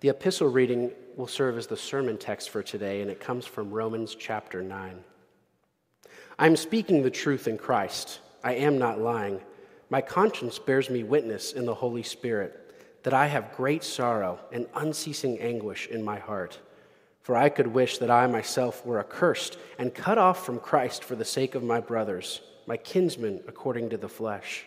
The epistle reading will serve as the sermon text for today, and it comes from Romans chapter 9. I am speaking the truth in Christ. I am not lying. My conscience bears me witness in the Holy Spirit that I have great sorrow and unceasing anguish in my heart. For I could wish that I myself were accursed and cut off from Christ for the sake of my brothers, my kinsmen according to the flesh.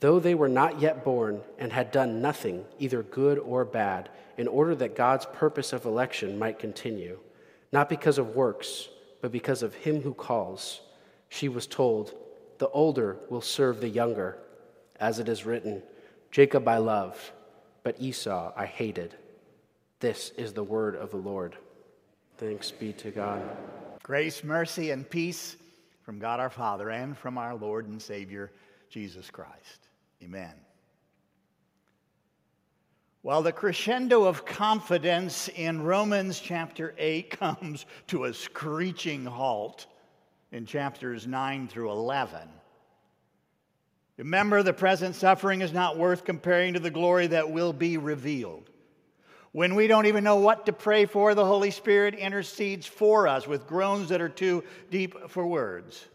Though they were not yet born and had done nothing, either good or bad, in order that God's purpose of election might continue, not because of works, but because of him who calls, she was told, The older will serve the younger. As it is written, Jacob I loved, but Esau I hated. This is the word of the Lord. Thanks be to God. Grace, mercy, and peace from God our Father and from our Lord and Savior, Jesus Christ. Amen. Well, the crescendo of confidence in Romans chapter 8 comes to a screeching halt in chapters 9 through 11. Remember, the present suffering is not worth comparing to the glory that will be revealed. When we don't even know what to pray for, the Holy Spirit intercedes for us with groans that are too deep for words.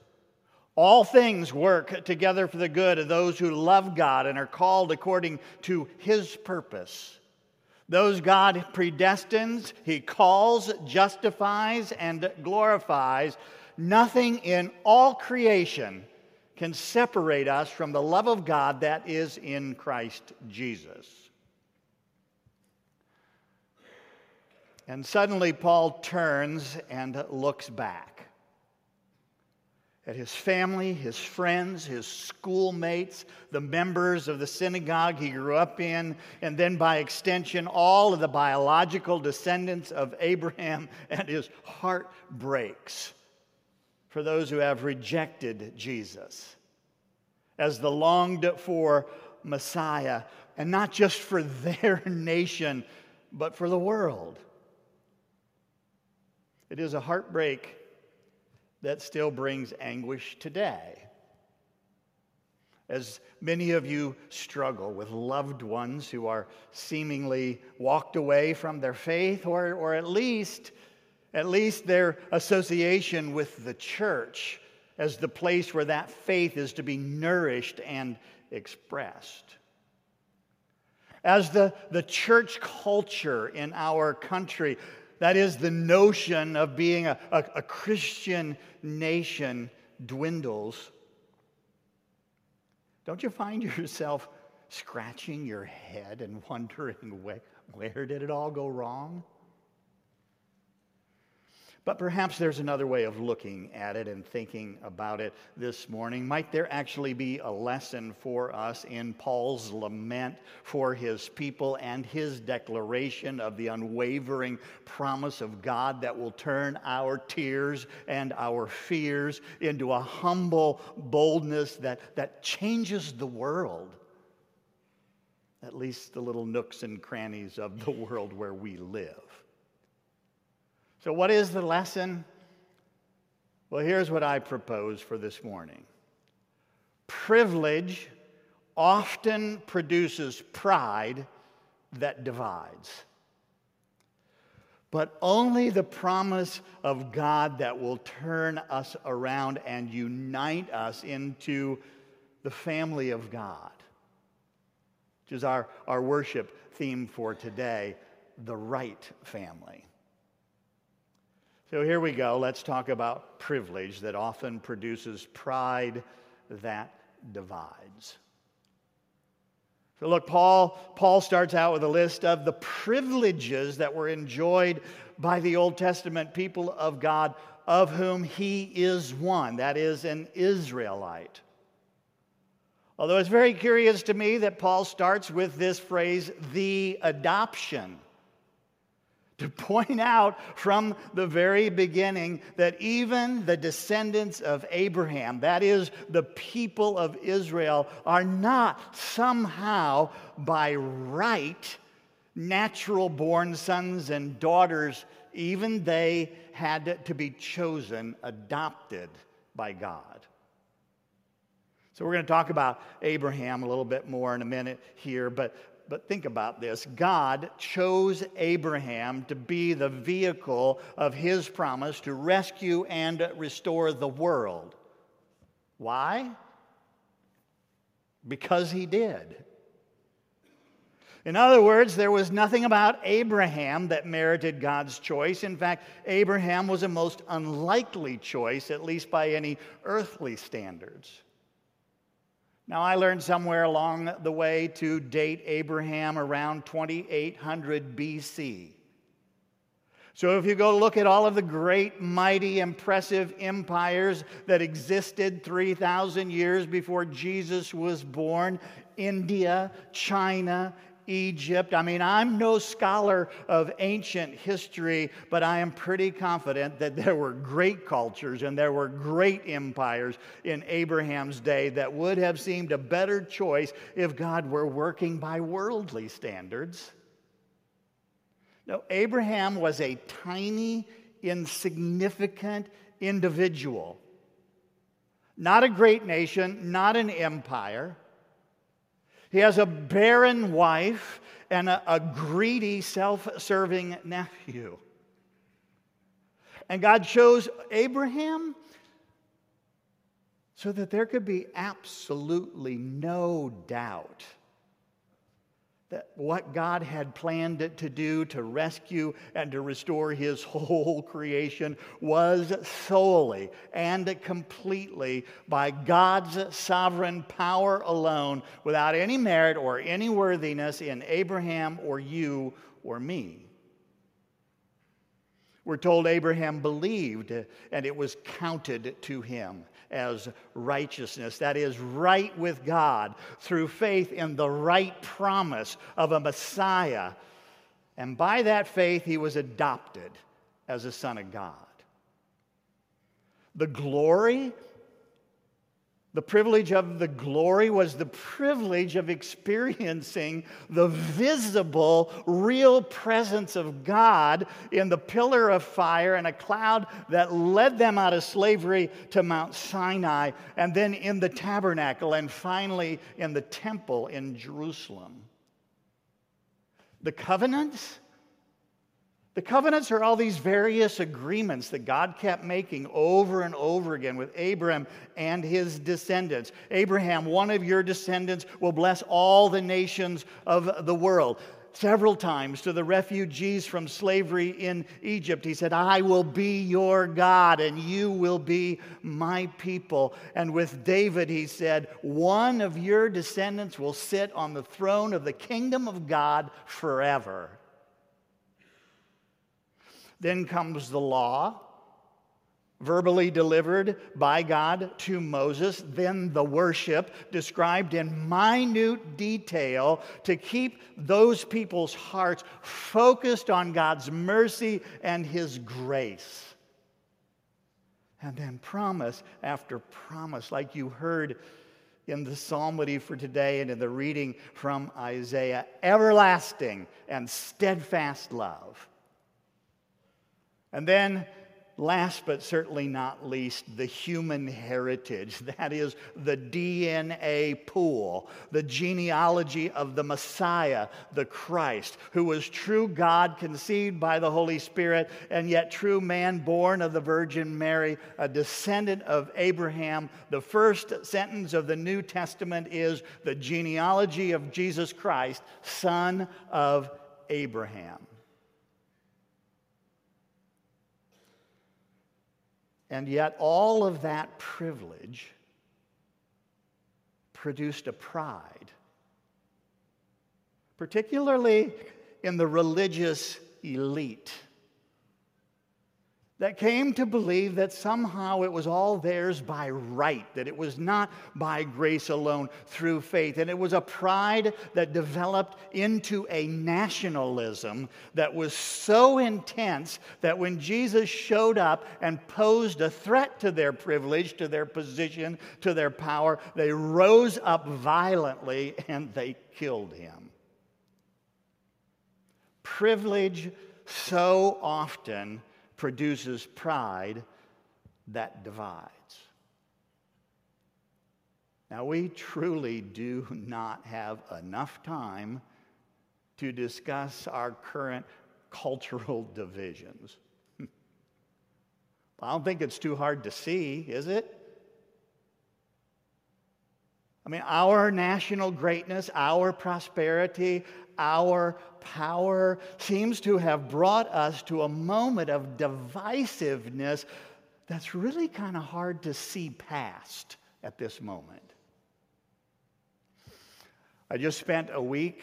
All things work together for the good of those who love God and are called according to his purpose. Those God predestines, he calls, justifies, and glorifies. Nothing in all creation can separate us from the love of God that is in Christ Jesus. And suddenly, Paul turns and looks back at his family, his friends, his schoolmates, the members of the synagogue he grew up in, and then by extension, all of the biological descendants of Abraham, and his heart breaks for those who have rejected Jesus as the longed for Messiah, and not just for their nation, but for the world. It is a heartbreak that still brings anguish today. As many of you struggle with loved ones who are seemingly walked away from their faith, or, or at least at least their association with the church as the place where that faith is to be nourished and expressed. As the, the church culture in our country that is, the notion of being a, a, a Christian nation dwindles. Don't you find yourself scratching your head and wondering where, where did it all go wrong? But perhaps there's another way of looking at it and thinking about it this morning. Might there actually be a lesson for us in Paul's lament for his people and his declaration of the unwavering promise of God that will turn our tears and our fears into a humble boldness that, that changes the world? At least the little nooks and crannies of the world where we live. So, what is the lesson? Well, here's what I propose for this morning privilege often produces pride that divides. But only the promise of God that will turn us around and unite us into the family of God, which is our, our worship theme for today the right family. So here we go. Let's talk about privilege that often produces pride that divides. So look, Paul, Paul starts out with a list of the privileges that were enjoyed by the Old Testament people of God, of whom he is one, that is, an Israelite. Although it's very curious to me that Paul starts with this phrase, the adoption to point out from the very beginning that even the descendants of Abraham, that is, the people of Israel, are not somehow by right natural born sons and daughters, even they had to be chosen, adopted by God. So, we're going to talk about Abraham a little bit more in a minute here, but but think about this God chose Abraham to be the vehicle of his promise to rescue and restore the world. Why? Because he did. In other words, there was nothing about Abraham that merited God's choice. In fact, Abraham was a most unlikely choice, at least by any earthly standards. Now, I learned somewhere along the way to date Abraham around 2800 BC. So, if you go look at all of the great, mighty, impressive empires that existed 3,000 years before Jesus was born India, China, Egypt. I mean, I'm no scholar of ancient history, but I am pretty confident that there were great cultures and there were great empires in Abraham's day that would have seemed a better choice if God were working by worldly standards. No, Abraham was a tiny, insignificant individual. Not a great nation, not an empire. He has a barren wife and a, a greedy, self serving nephew. And God chose Abraham so that there could be absolutely no doubt that what God had planned to do to rescue and to restore his whole creation was solely and completely by God's sovereign power alone, without any merit or any worthiness in Abraham or you or me. We're told Abraham believed and it was counted to him as righteousness. That is, right with God through faith in the right promise of a Messiah. And by that faith, he was adopted as a son of God. The glory the privilege of the glory was the privilege of experiencing the visible, real presence of God in the pillar of fire and a cloud that led them out of slavery to Mount Sinai, and then in the tabernacle, and finally in the temple in Jerusalem. The covenants the covenants are all these various agreements that God kept making over and over again with Abraham and his descendants. Abraham, one of your descendants, will bless all the nations of the world. Several times to the refugees from slavery in Egypt, he said, I will be your God and you will be my people. And with David, he said, One of your descendants will sit on the throne of the kingdom of God forever. Then comes the law, verbally delivered by God to Moses. Then the worship, described in minute detail to keep those people's hearts focused on God's mercy and His grace. And then promise after promise, like you heard in the psalmody for today and in the reading from Isaiah everlasting and steadfast love and then, last but certainly not least, the human heritage. That is the DNA pool, the genealogy of the Messiah, the Christ, who was true God conceived by the Holy Spirit, and yet true man born of the Virgin Mary, a descendant of Abraham. The first sentence of the New Testament is the genealogy of Jesus Christ, son of Abraham. And yet, all of that privilege produced a pride, particularly in the religious elite that came to believe that somehow it was all theirs by right, that it was not by grace alone through faith. And it was a pride that developed into a nationalism that was so intense that when Jesus showed up and posed a threat to their privilege, to their position, to their power, they rose up violently and they killed him. Privilege so often produces pride that divides. Now, we truly do not have enough time to discuss our current cultural divisions. I don't think it's too hard to see, is it? I mean, our national greatness, our prosperity, our power seems to have brought us to a moment of divisiveness that's really kind of hard to see past at this moment. I just spent a week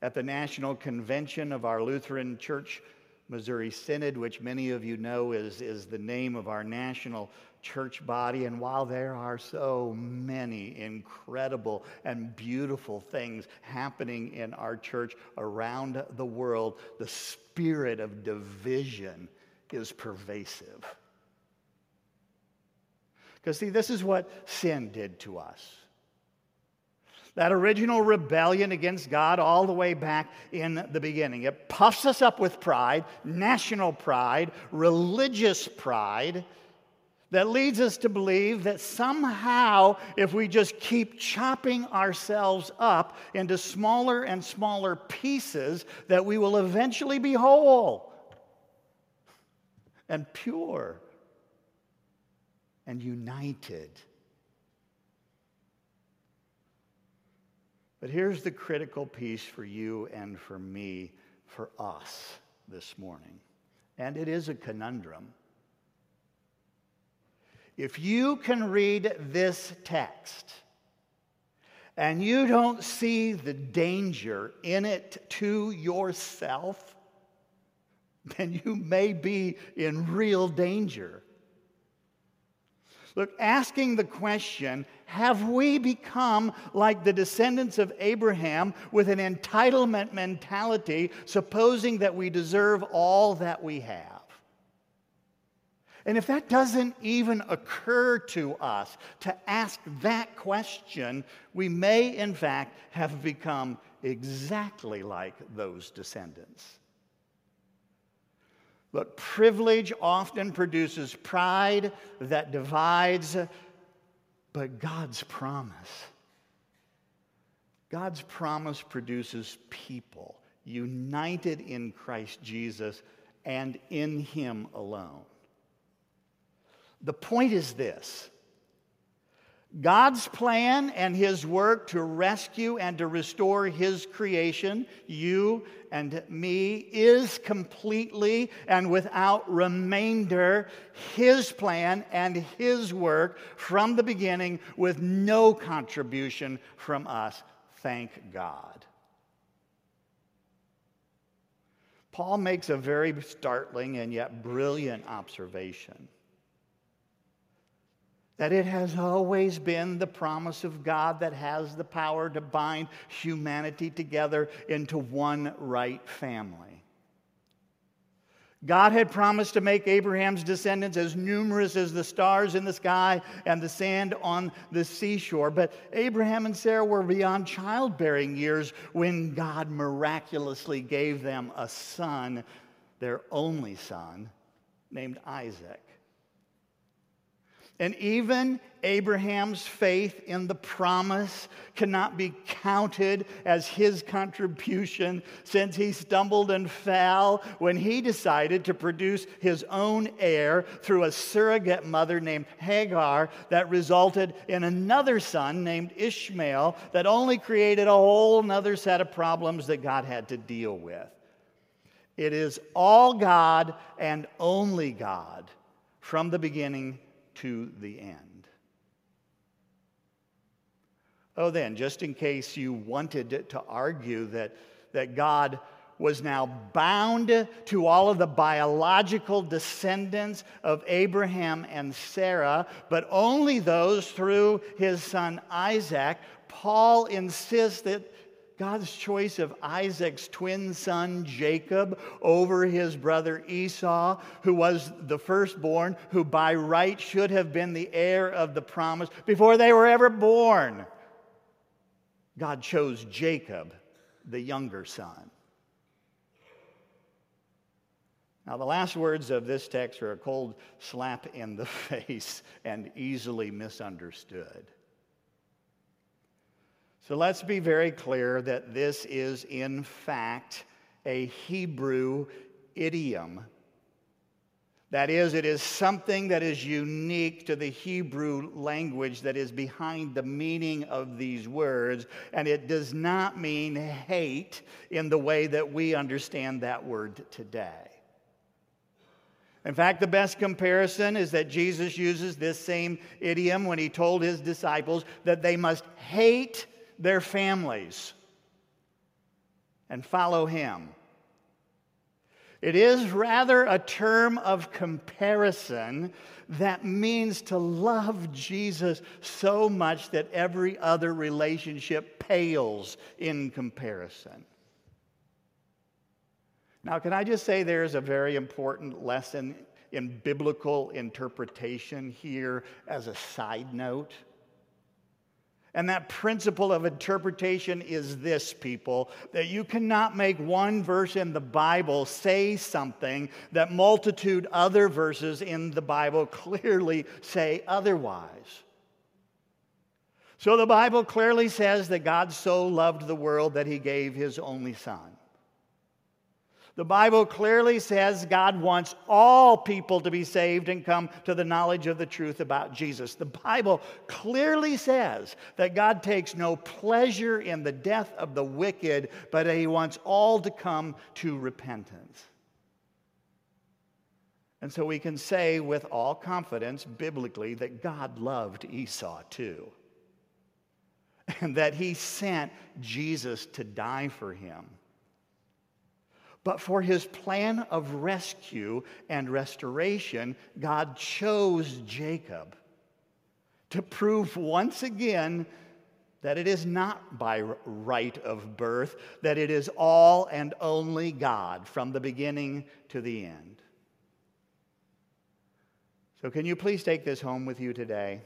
at the National Convention of our Lutheran Church Missouri Synod, which many of you know is, is the name of our national church body. And while there are so many incredible and beautiful things happening in our church around the world, the spirit of division is pervasive. Because, see, this is what sin did to us. That original rebellion against God, all the way back in the beginning. It puffs us up with pride, national pride, religious pride that leads us to believe that somehow, if we just keep chopping ourselves up into smaller and smaller pieces, that we will eventually be whole and pure and united. But here's the critical piece for you and for me, for us this morning. And it is a conundrum. If you can read this text and you don't see the danger in it to yourself, then you may be in real danger. Look, asking the question, have we become like the descendants of Abraham with an entitlement mentality, supposing that we deserve all that we have? And if that doesn't even occur to us to ask that question, we may in fact have become exactly like those descendants. But privilege often produces pride that divides, but God's promise, God's promise produces people united in Christ Jesus and in Him alone. The point is this God's plan and His work to rescue and to restore His creation, you and me, is completely and without remainder His plan and His work from the beginning with no contribution from us. Thank God. Paul makes a very startling and yet brilliant observation that it has always been the promise of God that has the power to bind humanity together into one right family. God had promised to make Abraham's descendants as numerous as the stars in the sky and the sand on the seashore. But Abraham and Sarah were beyond childbearing years when God miraculously gave them a son, their only son, named Isaac. And even Abraham's faith in the promise cannot be counted as his contribution since he stumbled and fell when he decided to produce his own heir through a surrogate mother named Hagar that resulted in another son named Ishmael that only created a whole other set of problems that God had to deal with. It is all God and only God from the beginning to the end. Oh, then, just in case you wanted to argue that, that God was now bound to all of the biological descendants of Abraham and Sarah, but only those through his son Isaac. Paul insists that God's choice of Isaac's twin son Jacob over his brother Esau, who was the firstborn, who by right should have been the heir of the promise before they were ever born. God chose Jacob, the younger son. Now, the last words of this text are a cold slap in the face and easily misunderstood. So let's be very clear that this is, in fact, a Hebrew idiom. That is, it is something that is unique to the Hebrew language that is behind the meaning of these words, and it does not mean hate in the way that we understand that word today. In fact, the best comparison is that Jesus uses this same idiom when he told his disciples that they must hate their families and follow him. It is rather a term of comparison that means to love Jesus so much that every other relationship pales in comparison. Now, can I just say there's a very important lesson in biblical interpretation here as a side note? And that principle of interpretation is this, people, that you cannot make one verse in the Bible say something that multitude other verses in the Bible clearly say otherwise. So the Bible clearly says that God so loved the world that he gave his only son. The Bible clearly says God wants all people to be saved and come to the knowledge of the truth about Jesus. The Bible clearly says that God takes no pleasure in the death of the wicked, but He wants all to come to repentance. And so we can say with all confidence, biblically, that God loved Esau too. And that he sent Jesus to die for him but for his plan of rescue and restoration, God chose Jacob to prove once again that it is not by right of birth, that it is all and only God from the beginning to the end. So, can you please take this home with you today?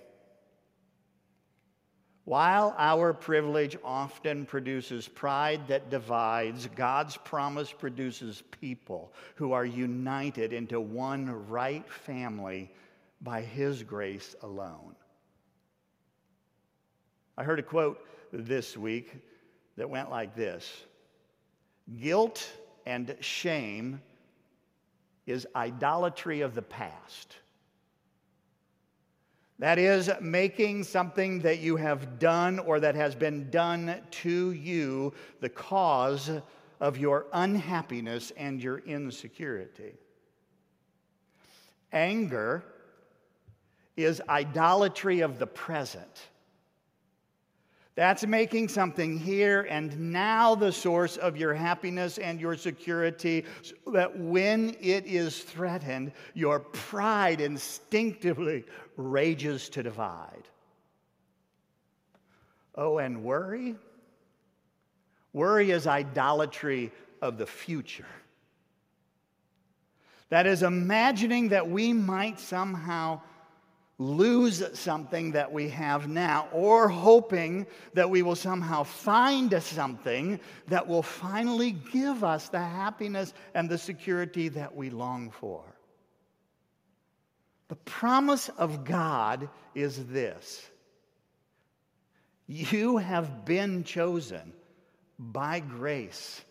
While our privilege often produces pride that divides, God's promise produces people who are united into one right family by His grace alone. I heard a quote this week that went like this Guilt and shame is idolatry of the past. That is, making something that you have done or that has been done to you the cause of your unhappiness and your insecurity. Anger is idolatry of the present. That's making something here and now the source of your happiness and your security, so that when it is threatened, your pride instinctively rages to divide. Oh, and worry? Worry is idolatry of the future. That is, imagining that we might somehow lose something that we have now, or hoping that we will somehow find something that will finally give us the happiness and the security that we long for. The promise of God is this you have been chosen by grace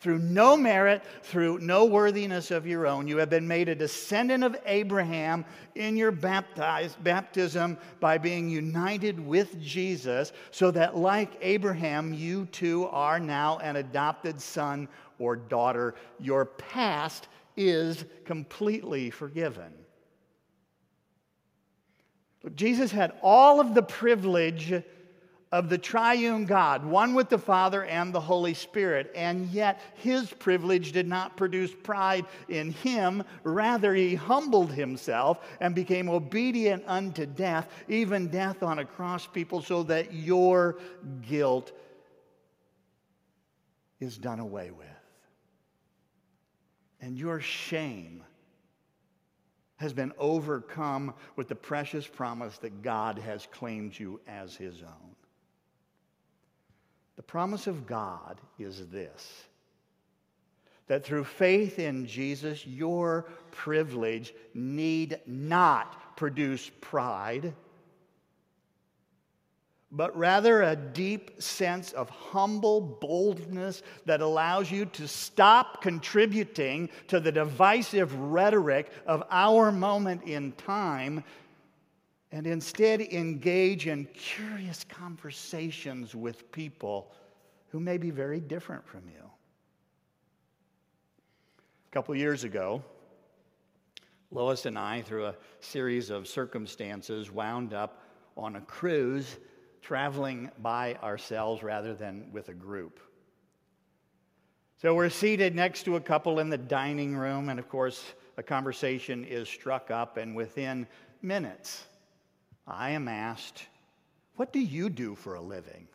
through no merit, through no worthiness of your own, you have been made a descendant of Abraham in your baptism by being united with Jesus, so that like Abraham, you too are now an adopted son or daughter. Your past is completely forgiven. Jesus had all of the privilege of the triune God, one with the Father and the Holy Spirit, and yet his privilege did not produce pride in him. Rather, he humbled himself and became obedient unto death, even death on a cross, people, so that your guilt is done away with. And your shame has been overcome with the precious promise that God has claimed you as his own. The promise of God is this that through faith in Jesus, your privilege need not produce pride, but rather a deep sense of humble boldness that allows you to stop contributing to the divisive rhetoric of our moment in time and instead engage in curious conversations with people who may be very different from you. A couple years ago, Lois and I, through a series of circumstances, wound up on a cruise traveling by ourselves rather than with a group. So we're seated next to a couple in the dining room, and of course, a conversation is struck up, and within minutes, I am asked, What do you do for a living?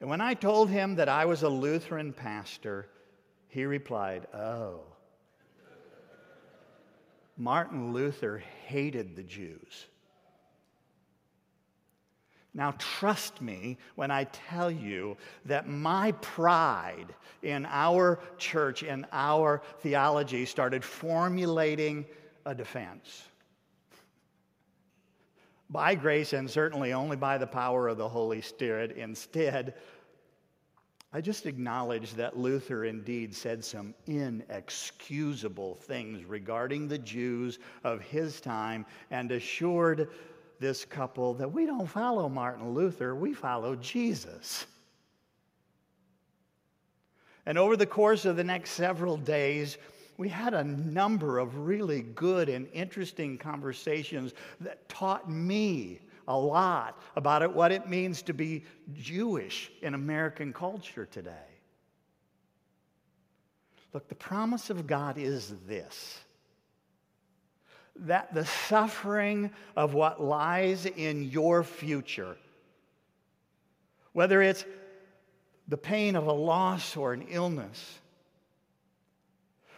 And when I told him that I was a Lutheran pastor, he replied, Oh, Martin Luther hated the Jews. Now, trust me when I tell you that my pride in our church and our theology started formulating a defense by grace and certainly only by the power of the Holy Spirit. Instead, I just acknowledge that Luther indeed said some inexcusable things regarding the Jews of his time and assured this couple that we don't follow Martin Luther, we follow Jesus. And over the course of the next several days, we had a number of really good and interesting conversations that taught me a lot about it, what it means to be Jewish in American culture today. Look, the promise of God is this that the suffering of what lies in your future, whether it's the pain of a loss or an illness,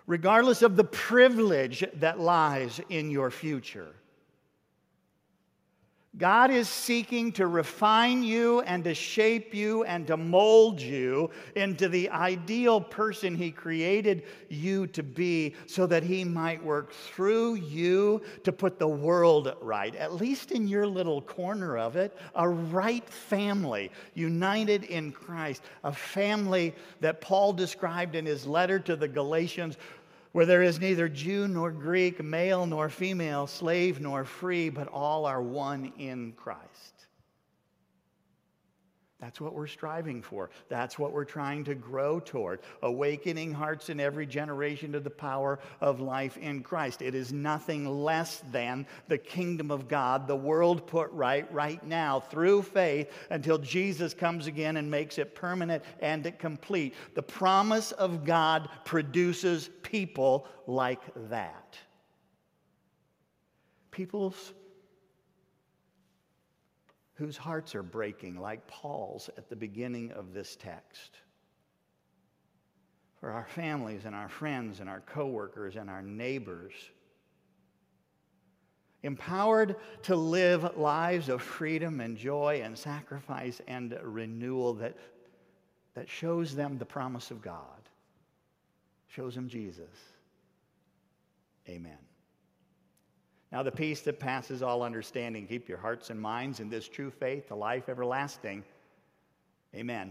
regardless of the privilege that lies in your future. God is seeking to refine you and to shape you and to mold you into the ideal person He created you to be so that He might work through you to put the world right, at least in your little corner of it, a right family united in Christ, a family that Paul described in his letter to the Galatians where there is neither Jew nor Greek, male nor female, slave nor free, but all are one in Christ. That's what we're striving for. That's what we're trying to grow toward. Awakening hearts in every generation to the power of life in Christ. It is nothing less than the kingdom of God, the world put right right now through faith until Jesus comes again and makes it permanent and complete. The promise of God produces people like that. People's whose hearts are breaking, like Paul's at the beginning of this text. For our families and our friends and our coworkers and our neighbors. Empowered to live lives of freedom and joy and sacrifice and renewal that, that shows them the promise of God, shows them Jesus. Amen. Now, the peace that passes all understanding, keep your hearts and minds in this true faith, the life everlasting. Amen.